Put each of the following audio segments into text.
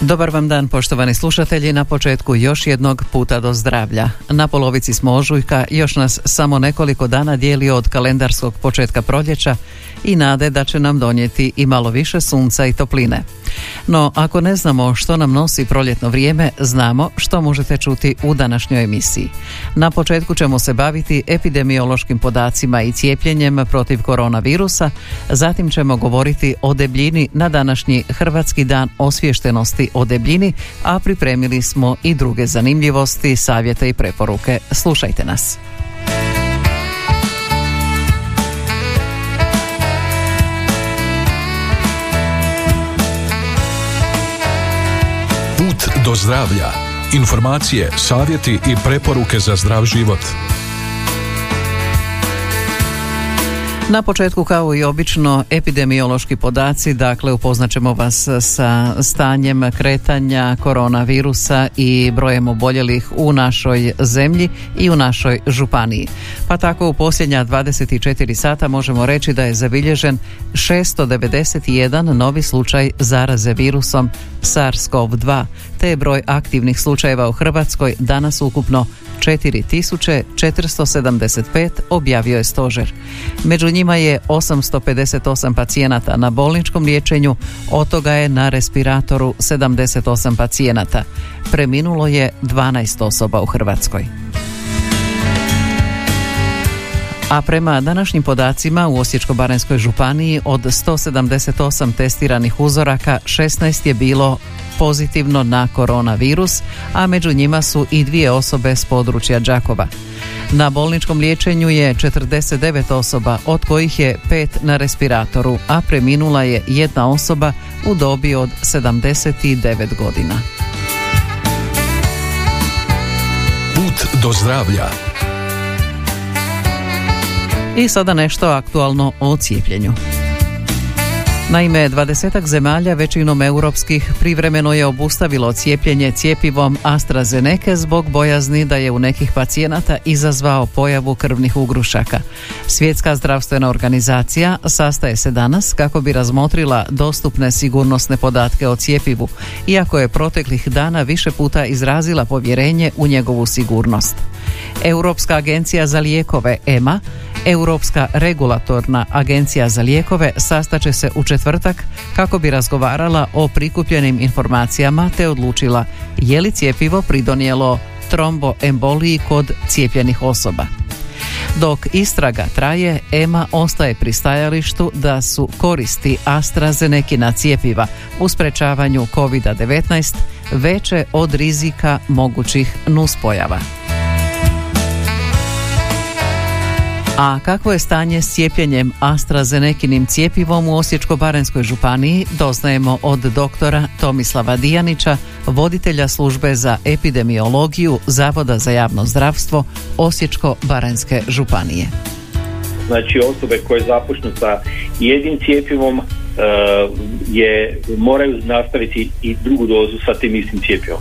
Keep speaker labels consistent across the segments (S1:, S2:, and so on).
S1: Dobar vam dan poštovani slušatelji na početku još jednog puta do zdravlja. Na polovici smo ožujka, još nas samo nekoliko dana dijeli od kalendarskog početka proljeća i nade da će nam donijeti i malo više sunca i topline. No, ako ne znamo što nam nosi proljetno vrijeme, znamo što možete čuti u današnjoj emisiji. Na početku ćemo se baviti epidemiološkim podacima i cijepljenjem protiv koronavirusa, zatim ćemo govoriti o debljini na današnji Hrvatski dan osviještenosti o debljini, a pripremili smo i druge zanimljivosti, savjete i preporuke. Slušajte nas.
S2: Put do zdravlja. Informacije, savjeti i preporuke za zdrav život.
S1: Na početku kao i obično epidemiološki podaci, dakle upoznat ćemo vas sa stanjem kretanja koronavirusa i brojem oboljelih u našoj zemlji i u našoj županiji. Pa tako u posljednja 24 sata možemo reći da je zabilježen 691 novi slučaj zaraze virusom SARS-CoV-2, te je broj aktivnih slučajeva u Hrvatskoj danas ukupno 4475 objavio je stožer. Među njima je 858 pacijenata na bolničkom liječenju, od toga je na respiratoru 78 pacijenata. Preminulo je 12 osoba u Hrvatskoj. A prema današnjim podacima u Osječko-baranjskoj županiji od 178 testiranih uzoraka 16 je bilo pozitivno na koronavirus, a među njima su i dvije osobe s područja Đakova. Na bolničkom liječenju je 49 osoba, od kojih je pet na respiratoru, a preminula je jedna osoba u dobi od 79 godina.
S2: Put do zdravlja.
S1: I sada nešto aktualno o cijepljenju. Naime, dvadesetak zemalja većinom europskih privremeno je obustavilo cijepljenje cijepivom AstraZeneca zbog bojazni da je u nekih pacijenata izazvao pojavu krvnih ugrušaka. Svjetska zdravstvena organizacija sastaje se danas kako bi razmotrila dostupne sigurnosne podatke o cijepivu, iako je proteklih dana više puta izrazila povjerenje u njegovu sigurnost. Europska agencija za lijekove EMA, Europska regulatorna agencija za lijekove sastaće se u četvrtak kako bi razgovarala o prikupljenim informacijama te odlučila je li cijepivo pridonijelo tromboemboliji kod cijepljenih osoba. Dok istraga traje, EMA ostaje pri stajalištu da su koristi AstraZenekina cijepiva u sprečavanju COVID-19 veće od rizika mogućih nuspojava. A kakvo je stanje s cijepljenjem AstraZenekinim cijepivom u Osječko-baranjskoj županiji doznajemo od doktora Tomislava Dijanića, voditelja službe za epidemiologiju Zavoda za javno zdravstvo Osječko-baranjske županije.
S3: Znači osobe koje započnu sa jednim cijepivom uh, je, moraju nastaviti i drugu dozu sa tim istim cijepivom.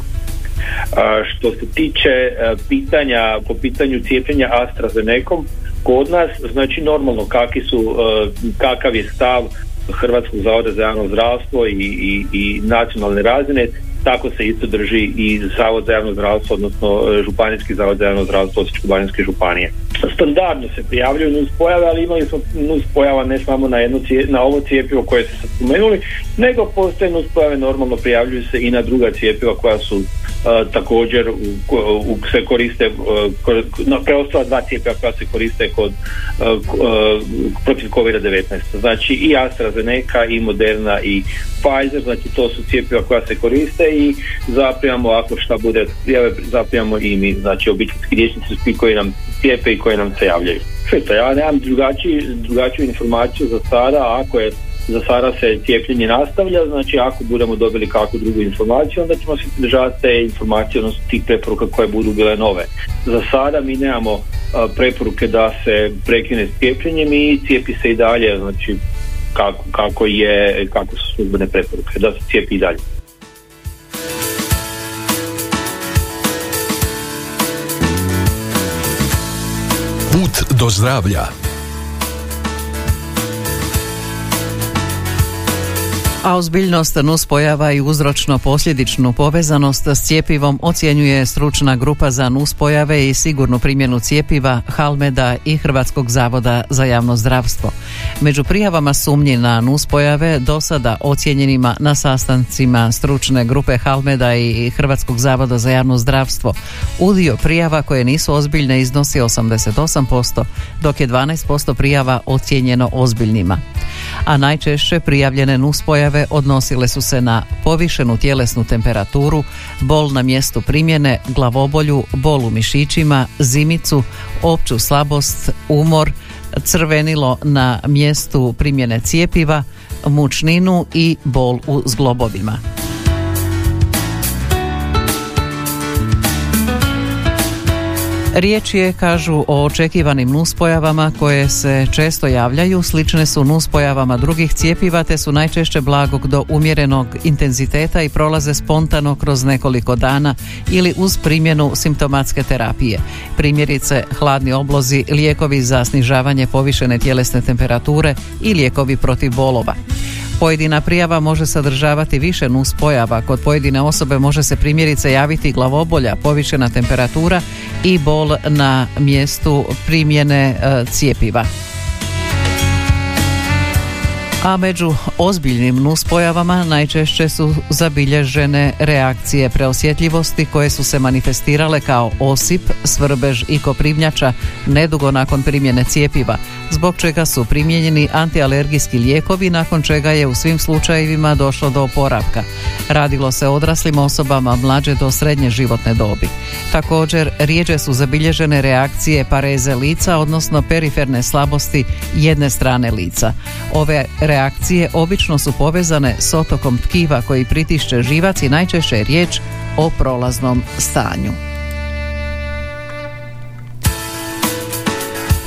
S3: Što se tiče uh, pitanja po pitanju cijepljenja AstraZenecom, kod nas, znači normalno kakvi su, e, kakav je stav Hrvatskog zavoda za javno zdravstvo i, i, i nacionalne razine, tako se isto drži i Zavod za javno zdravstvo, odnosno e, Županijski zavod za javno zdravstvo Osječko-baranjske županije. Standardno se prijavljuju nus pojave, ali imali smo nus pojava ne samo na, jedno na ovo cijepivo koje ste spomenuli, nego postoje nus pojave normalno prijavljuju se i na druga cijepiva koja su također u, u, se koriste uh, preostala dva cijepiva koja se koriste kod protiv COVID-19. Znači i AstraZeneca i Moderna i Pfizer znači to su cijepiva koja se koriste i zaprijamo ako šta bude prijave zaprijamo i mi znači obiteljski liječnici koji nam cijepe i koji nam se javljaju. Sve to ja nemam drugačiju, drugačiju informaciju za sada ako je za sada se cijepljenje nastavlja, znači ako budemo dobili kakvu drugu informaciju, onda ćemo se držati te informacije, odnosno tih preporuka koje budu bile nove. Za sada mi nemamo preporuke da se prekine s cijepljenjem i cijepi se i dalje, znači kako, kako, je, kako su službene preporuke, da se cijepi i dalje.
S2: Put do zdravlja
S1: A ozbiljnost nuspojava i uzročno posljedičnu povezanost s cijepivom ocjenjuje stručna grupa za nuspojave i sigurnu primjenu cijepiva Halmeda i Hrvatskog zavoda za javno zdravstvo. Među prijavama sumnji na nuspojave do sada ocjenjenima na sastancima stručne grupe Halmeda i Hrvatskog zavoda za javno zdravstvo udio prijava koje nisu ozbiljne iznosi 88%, dok je 12% prijava ocjenjeno ozbiljnima. A najčešće prijavljene nuspojave odnosile su se na povišenu tjelesnu temperaturu, bol na mjestu primjene, glavobolju, bol u mišićima, zimicu, opću slabost, umor, crvenilo na mjestu primjene cijepiva, mučninu i bol u zglobovima. Riječ je, kažu, o očekivanim nuspojavama koje se često javljaju, slične su nuspojavama drugih cijepiva te su najčešće blagog do umjerenog intenziteta i prolaze spontano kroz nekoliko dana ili uz primjenu simptomatske terapije. Primjerice, hladni oblozi, lijekovi za snižavanje povišene tjelesne temperature i lijekovi protiv bolova. Pojedina prijava može sadržavati više nuspojava. Kod pojedine osobe može se primjerice javiti glavobolja, povišena temperatura i bol na mjestu primjene e, cijepiva a među ozbiljnim nuspojavama najčešće su zabilježene reakcije preosjetljivosti koje su se manifestirale kao osip, svrbež i koprivnjača nedugo nakon primjene cijepiva, zbog čega su primijenjeni antialergijski lijekovi nakon čega je u svim slučajevima došlo do oporavka. Radilo se odraslim osobama mlađe do srednje životne dobi. Također, rijeđe su zabilježene reakcije pareze lica, odnosno periferne slabosti jedne strane lica. Ove reakcije obično su povezane s otokom tkiva koji pritišće živac i najčešće je riječ o prolaznom stanju.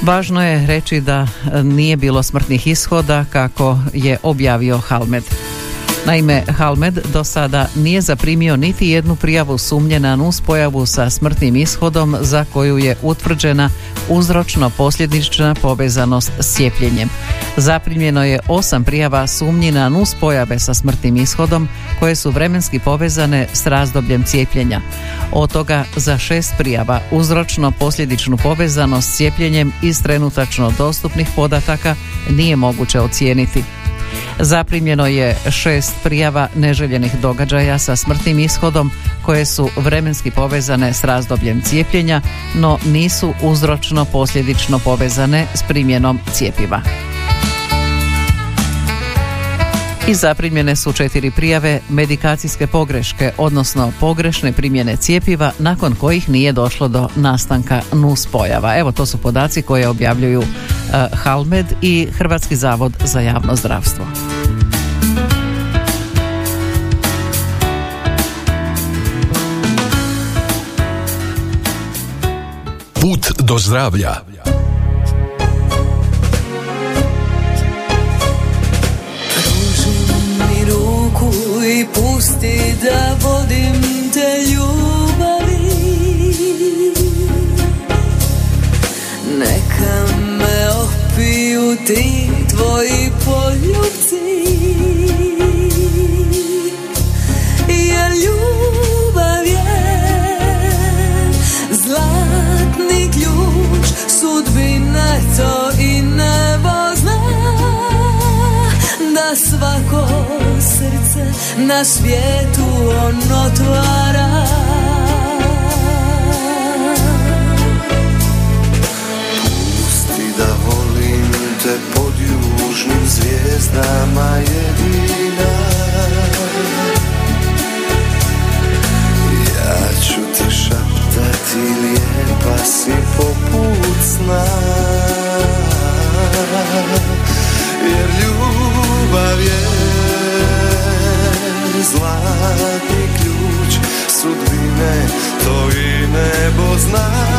S1: Važno je reći da nije bilo smrtnih ishoda kako je objavio Halmed. Naime, Halmed do sada nije zaprimio niti jednu prijavu sumnje na nuspojavu sa smrtnim ishodom za koju je utvrđena uzročno posljedična povezanost s cijepljenjem. Zaprimljeno je osam prijava sumnji na nuspojave sa smrtnim ishodom koje su vremenski povezane s razdobljem cijepljenja. Od toga za šest prijava uzročno posljedičnu povezanost s cijepljenjem iz trenutačno dostupnih podataka nije moguće ocijeniti. Zaprimljeno je šest prijava neželjenih događaja sa smrtnim ishodom koje su vremenski povezane s razdobljem cijepljenja, no nisu uzročno posljedično povezane s primjenom cijepiva i zaprimljene su četiri prijave medikacijske pogreške, odnosno pogrešne primjene cijepiva nakon kojih nije došlo do nastanka nuspojava. Evo to su podaci koje objavljuju uh, Halmed i Hrvatski zavod za javno zdravstvo.
S2: Put do zdravlja
S4: pusti da vodim na svijetu on otvara.
S5: Pusti da volim te pod južnim zvijezdama jedina. Ja ću ti šaptati lijepa si poput sna. Jer sudbine to i nebo zna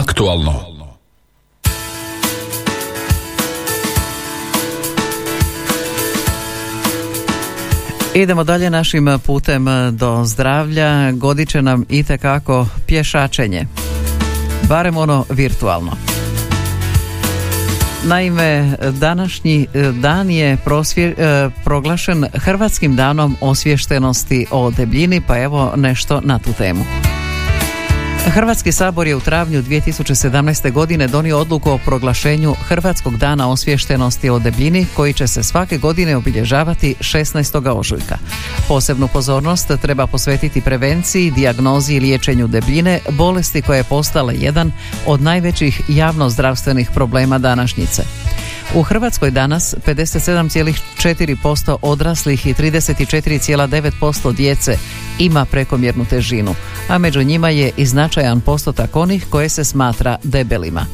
S2: Aktualno.
S1: Idemo dalje našim putem do zdravlja. Godit će nam i tekako pješačenje. Barem ono virtualno. Naime, današnji e, dan je prosvje- e, proglašen Hrvatskim danom osviještenosti o debljini, pa evo nešto na tu temu. Hrvatski sabor je u travnju 2017. godine donio odluku o proglašenju Hrvatskog dana osviještenosti o debljini koji će se svake godine obilježavati 16. ožujka. Posebnu pozornost treba posvetiti prevenciji, dijagnozi i liječenju debljine, bolesti koja je postala jedan od najvećih javnozdravstvenih problema današnjice. U Hrvatskoj danas 57,4% odraslih i 34,9% djece ima prekomjernu težinu, a među njima je i značajan postotak onih koje se smatra debelima.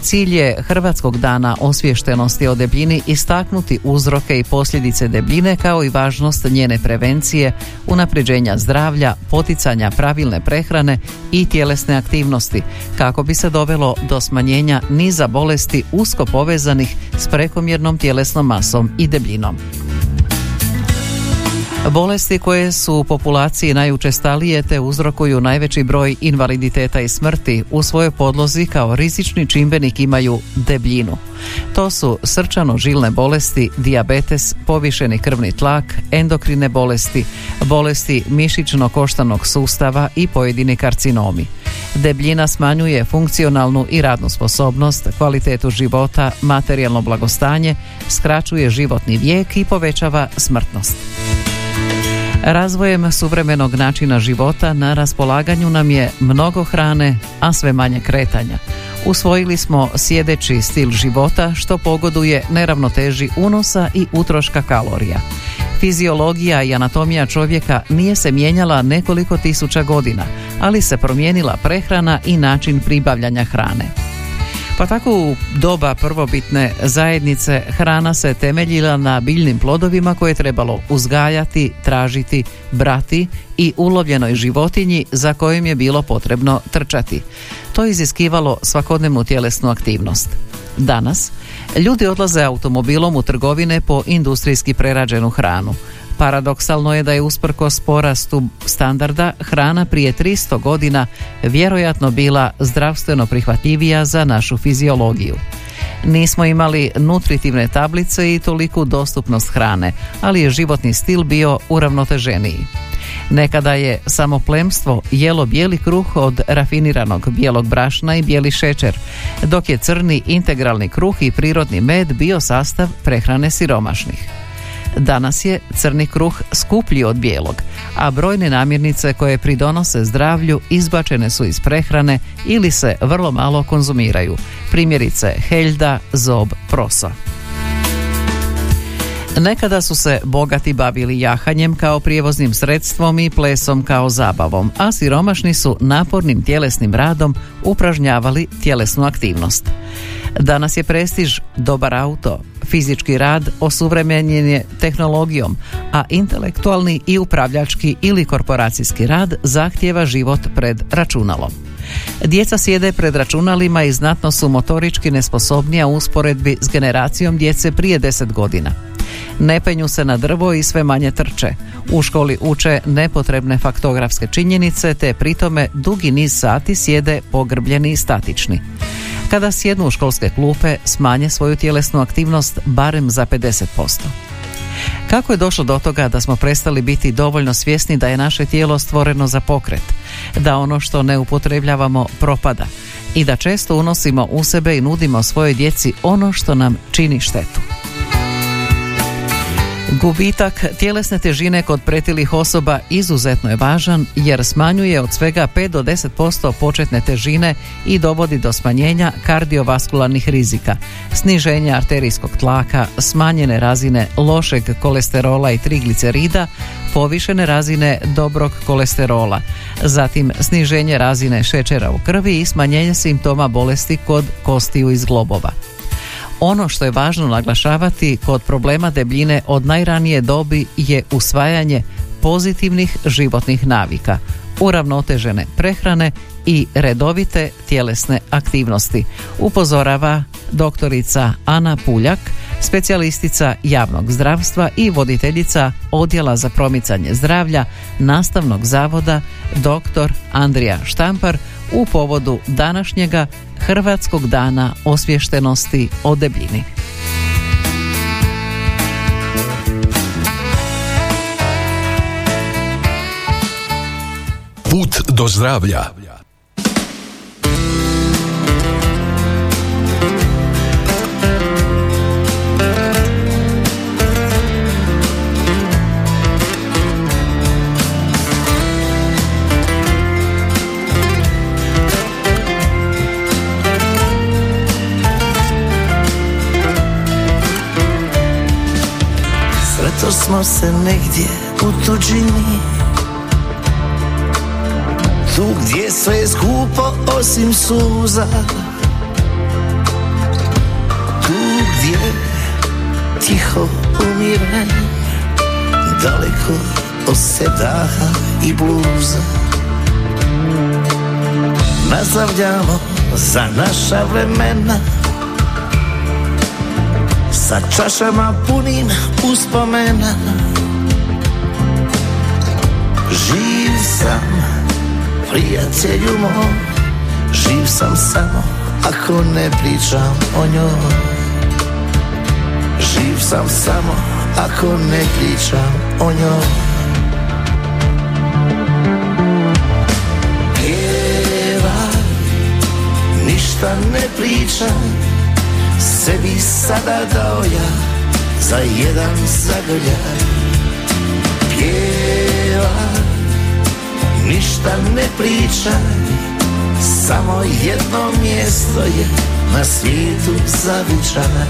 S1: Cilj je Hrvatskog dana osviještenosti o debljini istaknuti uzroke i posljedice debljine kao i važnost njene prevencije, unapređenja zdravlja, poticanja pravilne prehrane i tjelesne aktivnosti, kako bi se dovelo do smanjenja niza bolesti usko povezanih s prekomjernom tjelesnom masom i debljinom. Bolesti koje su u populaciji najučestalije te uzrokuju najveći broj invaliditeta i smrti u svojoj podlozi kao rizični čimbenik imaju debljinu. To su srčano-žilne bolesti, dijabetes, povišeni krvni tlak, endokrine bolesti, bolesti mišićno-koštanog sustava i pojedini karcinomi. Debljina smanjuje funkcionalnu i radnu sposobnost, kvalitetu života, materijalno blagostanje, skraćuje životni vijek i povećava smrtnost. Razvojem suvremenog načina života na raspolaganju nam je mnogo hrane, a sve manje kretanja. Usvojili smo sjedeći stil života što pogoduje neravnoteži unosa i utroška kalorija. Fiziologija i anatomija čovjeka nije se mijenjala nekoliko tisuća godina, ali se promijenila prehrana i način pribavljanja hrane. Pa tako u doba prvobitne zajednice hrana se temeljila na biljnim plodovima koje je trebalo uzgajati, tražiti, brati i ulovljenoj životinji za kojim je bilo potrebno trčati. To iziskivalo svakodnevnu tjelesnu aktivnost. Danas ljudi odlaze automobilom u trgovine po industrijski prerađenu hranu. Paradoksalno je da je usprkos porastu standarda hrana prije 300 godina vjerojatno bila zdravstveno prihvatljivija za našu fiziologiju. Nismo imali nutritivne tablice i toliku dostupnost hrane, ali je životni stil bio uravnoteženiji. Nekada je samo plemstvo jelo bijeli kruh od rafiniranog bijelog brašna i bijeli šećer, dok je crni integralni kruh i prirodni med bio sastav prehrane siromašnih. Danas je crni kruh skuplji od bijelog, a brojne namirnice koje pridonose zdravlju izbačene su iz prehrane ili se vrlo malo konzumiraju. Primjerice heljda, zob, proso. Nekada su se bogati bavili jahanjem kao prijevoznim sredstvom i plesom kao zabavom, a siromašni su napornim tjelesnim radom upražnjavali tjelesnu aktivnost. Danas je prestiž dobar auto, fizički rad osuvremenjen je tehnologijom, a intelektualni i upravljački ili korporacijski rad zahtjeva život pred računalom. Djeca sjede pred računalima i znatno su motorički nesposobnija u usporedbi s generacijom djece prije deset godina. Ne penju se na drvo i sve manje trče. U školi uče nepotrebne faktografske činjenice te pritome dugi niz sati sjede pogrbljeni i statični. Kada sjednu u školske klupe, smanje svoju tjelesnu aktivnost barem za 50%. Kako je došlo do toga da smo prestali biti dovoljno svjesni da je naše tijelo stvoreno za pokret, da ono što ne upotrebljavamo propada i da često unosimo u sebe i nudimo svojoj djeci ono što nam čini štetu. Gubitak tjelesne težine kod pretilih osoba izuzetno je važan jer smanjuje od svega 5 do 10% početne težine i dovodi do smanjenja kardiovaskularnih rizika, sniženja arterijskog tlaka, smanjene razine lošeg kolesterola i triglicerida, povišene razine dobrog kolesterola, zatim sniženje razine šećera u krvi i smanjenje simptoma bolesti kod kostiju iz globova. Ono što je važno naglašavati kod problema debljine od najranije dobi je usvajanje pozitivnih životnih navika, uravnotežene prehrane i redovite tjelesne aktivnosti, upozorava doktorica Ana Puljak, specijalistica javnog zdravstva i voditeljica Odjela za promicanje zdravlja Nastavnog zavoda dr. Andrija Štampar u povodu današnjega Hrvatskog dana osvještenosti o debljini.
S2: Put do zdravlja
S5: smo se negdje u tuđini? Tu gdje sve je skupo osim suza. Tu gdje tiho umire Daleko od sedaha i bluza. Nazavljamo za naša vremena sa čašama punim uspomena. Živ sam, prijatelju moj. Živ sam samo ako ne pričam o njoj. Živ sam samo ako ne pričam o njoj. Pjevaj, ništa ne pričam sebi sada dao ja za jedan zagrljaj. Pjeva, ništa ne pričaj Samo jedno mjesto je na svijetu zavičaj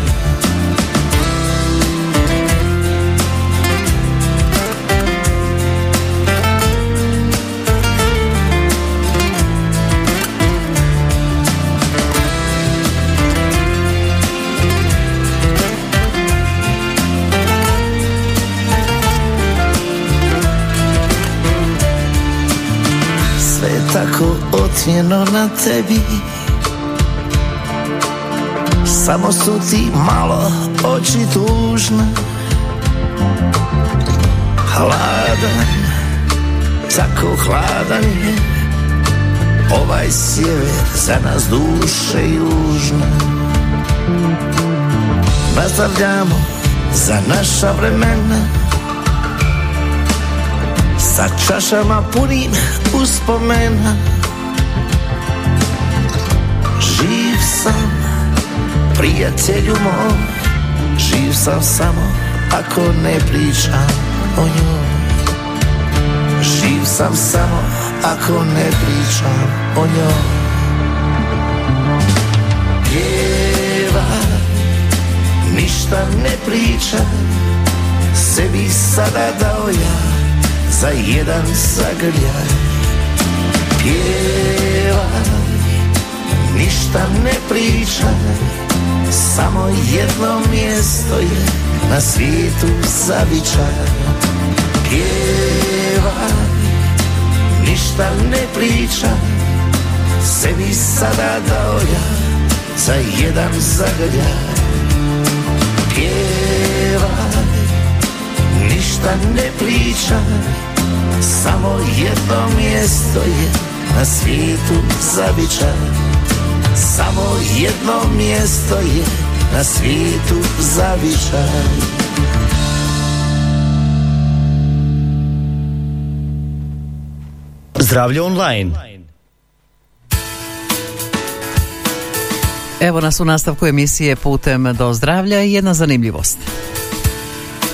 S5: tako otmjeno na tebi. Samo su ti malo oči tužne. Hladan, tako hladan je. Ovaj sjever za nas duše južne. Nastavljamo za naša vremena sa čašama punim uspomena Živ sam, prijatelju moj. Živ sam samo ako ne pričam o njoj. Živ sam samo ako ne pričam o njoj. Pjeva, ništa ne pričam Sebi sada dao ja Za jedan zagrljaj. Pjevaj Ništa ne pričaj Samo jedno mjesto je Na svijetu zavičaj. Pjevaj Ništa ne pričaj Sebi sada dao ja Za jedan zagrljaj Pričaj Samo jedno mjesto je Na svijetu zavičaj. Samo jedno mjesto je Na svijetu zavičaj.
S6: Zdravlje online.
S1: Evo nas u nastavku emisije putem do zdravlja i jedna zanimljivost.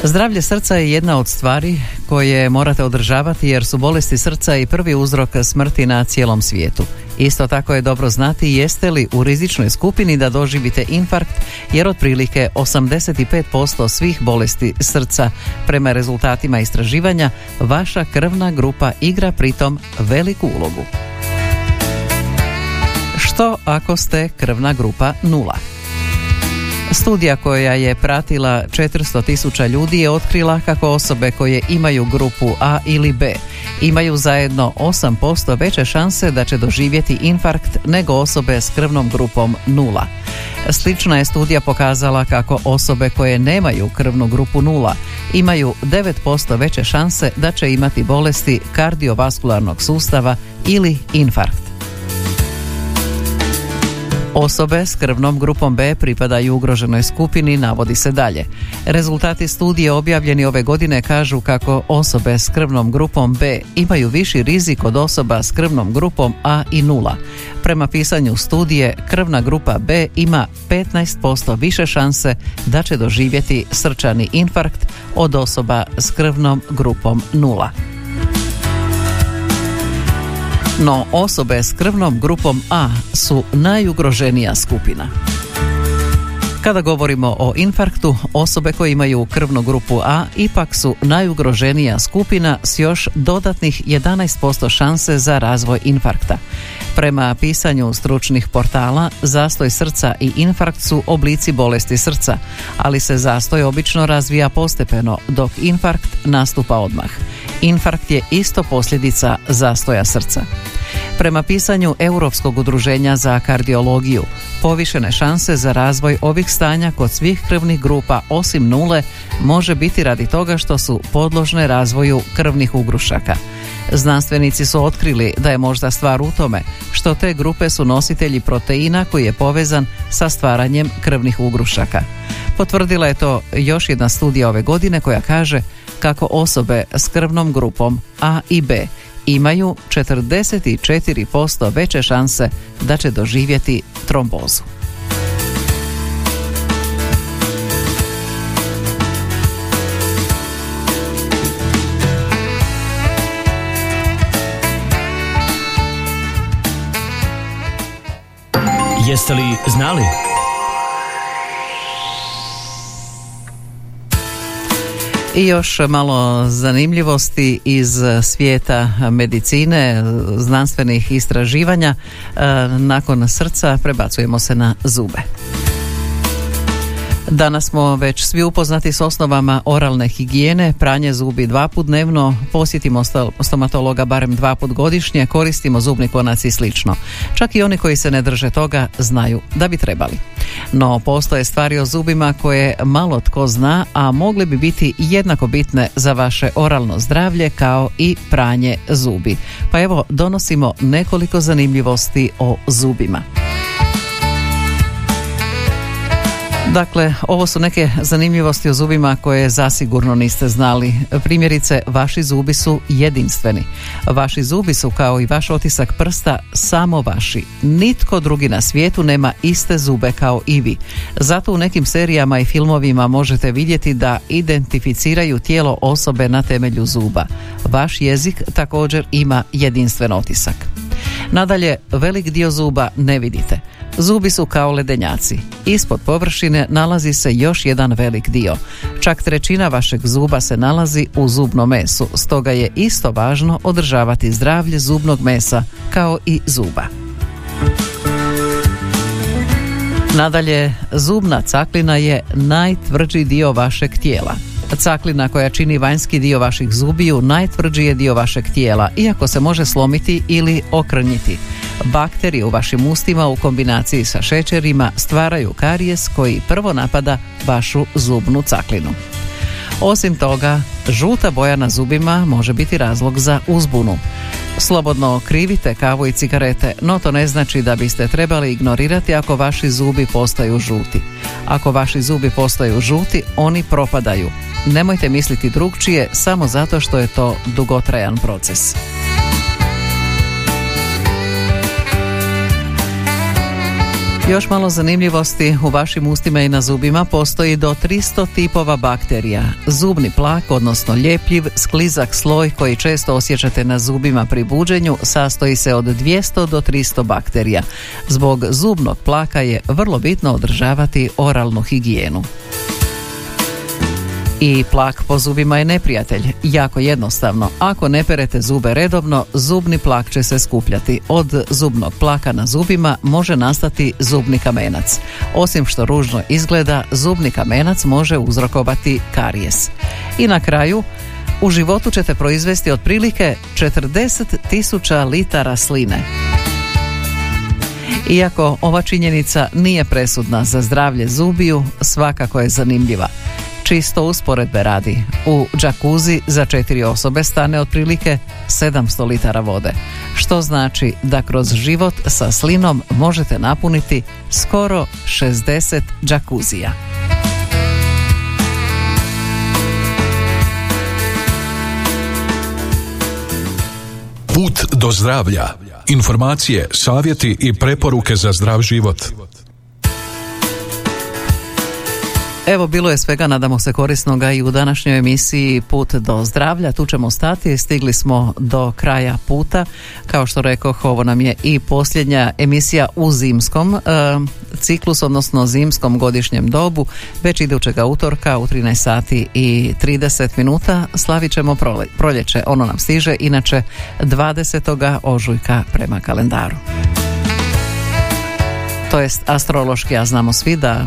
S1: Zdravlje srca je jedna od stvari koje morate održavati jer su bolesti srca i prvi uzrok smrti na cijelom svijetu. Isto tako je dobro znati jeste li u rizičnoj skupini da doživite infarkt jer otprilike 85% svih bolesti srca prema rezultatima istraživanja vaša krvna grupa igra pritom veliku ulogu. Što ako ste krvna grupa nula? Studija koja je pratila 400 tisuća ljudi je otkrila kako osobe koje imaju grupu A ili B imaju zajedno 8% veće šanse da će doživjeti infarkt nego osobe s krvnom grupom nula. Slična je studija pokazala kako osobe koje nemaju krvnu grupu nula imaju 9% veće šanse da će imati bolesti kardiovaskularnog sustava ili infarkt. Osobe s krvnom grupom B pripadaju ugroženoj skupini, navodi se dalje. Rezultati studije objavljeni ove godine kažu kako osobe s krvnom grupom B imaju viši rizik od osoba s krvnom grupom A i nula. Prema pisanju studije, krvna grupa B ima 15% više šanse da će doživjeti srčani infarkt od osoba s krvnom grupom nula no osobe s krvnom grupom A su najugroženija skupina. Kada govorimo o infarktu, osobe koje imaju krvnu grupu A ipak su najugroženija skupina s još dodatnih 11% šanse za razvoj infarkta. Prema pisanju stručnih portala, zastoj srca i infarkt su oblici bolesti srca, ali se zastoj obično razvija postepeno, dok infarkt nastupa odmah. Infarkt je isto posljedica zastoja srca. Prema pisanju Europskog udruženja za kardiologiju, povišene šanse za razvoj ovih stanja kod svih krvnih grupa osim nule može biti radi toga što su podložne razvoju krvnih ugrušaka. Znanstvenici su otkrili da je možda stvar u tome što te grupe su nositelji proteina koji je povezan sa stvaranjem krvnih ugrušaka. Potvrdila je to još jedna studija ove godine koja kaže kako osobe s krvnom grupom A i B imaju 44% veće šanse da će doživjeti trombozu.
S6: Jeste li znali?
S1: I još malo zanimljivosti iz svijeta medicine, znanstvenih istraživanja. E, nakon srca prebacujemo se na zube. Danas smo već svi upoznati s osnovama oralne higijene, pranje zubi dva put dnevno, posjetimo stomatologa barem dva put godišnje, koristimo zubni konac i slično. Čak i oni koji se ne drže toga znaju da bi trebali. No, postoje stvari o zubima koje malo tko zna, a mogle bi biti jednako bitne za vaše oralno zdravlje kao i pranje zubi. Pa evo, donosimo nekoliko zanimljivosti o zubima. Dakle, ovo su neke zanimljivosti o zubima koje zasigurno niste znali. Primjerice, vaši zubi su jedinstveni. Vaši zubi su kao i vaš otisak prsta samo vaši. Nitko drugi na svijetu nema iste zube kao i vi. Zato u nekim serijama i filmovima možete vidjeti da identificiraju tijelo osobe na temelju zuba. Vaš jezik također ima jedinstven otisak. Nadalje, velik dio zuba ne vidite. Zubi su kao ledenjaci. Ispod površine nalazi se još jedan velik dio. Čak trećina vašeg zuba se nalazi u zubnom mesu, stoga je isto važno održavati zdravlje zubnog mesa kao i zuba. Nadalje, zubna caklina je najtvrđi dio vašeg tijela. Caklina koja čini vanjski dio vaših zubiju najtvrđi je dio vašeg tijela, iako se može slomiti ili okrnjiti. Bakterije u vašim ustima u kombinaciji sa šećerima stvaraju karijes koji prvo napada vašu zubnu caklinu. Osim toga, žuta boja na zubima može biti razlog za uzbunu. Slobodno krivite kavu i cigarete, no to ne znači da biste trebali ignorirati ako vaši zubi postaju žuti. Ako vaši zubi postaju žuti, oni propadaju. Nemojte misliti drugčije samo zato što je to dugotrajan proces. Još malo zanimljivosti, u vašim ustima i na zubima postoji do 300 tipova bakterija. Zubni plak, odnosno ljepljiv, sklizak sloj koji često osjećate na zubima pri buđenju, sastoji se od 200 do 300 bakterija. Zbog zubnog plaka je vrlo bitno održavati oralnu higijenu. I plak po zubima je neprijatelj. Jako jednostavno. Ako ne perete zube redovno, zubni plak će se skupljati. Od zubnog plaka na zubima može nastati zubni kamenac. Osim što ružno izgleda, zubni kamenac može uzrokovati karijes. I na kraju, u životu ćete proizvesti otprilike 40 tisuća litara sline. Iako ova činjenica nije presudna za zdravlje zubiju, svakako je zanimljiva. Čisto usporedbe radi. U džakuzi za četiri osobe stane otprilike 700 litara vode, što znači da kroz život sa slinom možete napuniti skoro 60 džakuzija.
S2: Put do zdravlja. Informacije, savjeti i preporuke za zdrav život.
S1: Evo, bilo je svega, nadamo se korisnoga i u današnjoj emisiji Put do zdravlja. Tu ćemo stati, stigli smo do kraja puta. Kao što rekoh, ovo nam je i posljednja emisija u zimskom e, ciklus, odnosno zimskom godišnjem dobu. Već idućega utorka u 13 sati i 30 minuta slavit ćemo proljeće. Ono nam stiže, inače 20. ožujka prema kalendaru to jest astrološki, a znamo svi da e,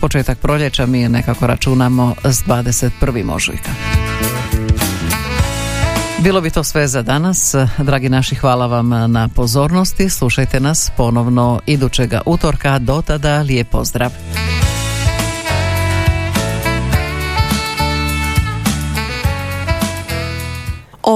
S1: početak proljeća mi nekako računamo s 21. ožujka. Bilo bi to sve za danas. Dragi naši, hvala vam na pozornosti. Slušajte nas ponovno idućega utorka. Do tada, lijep pozdrav.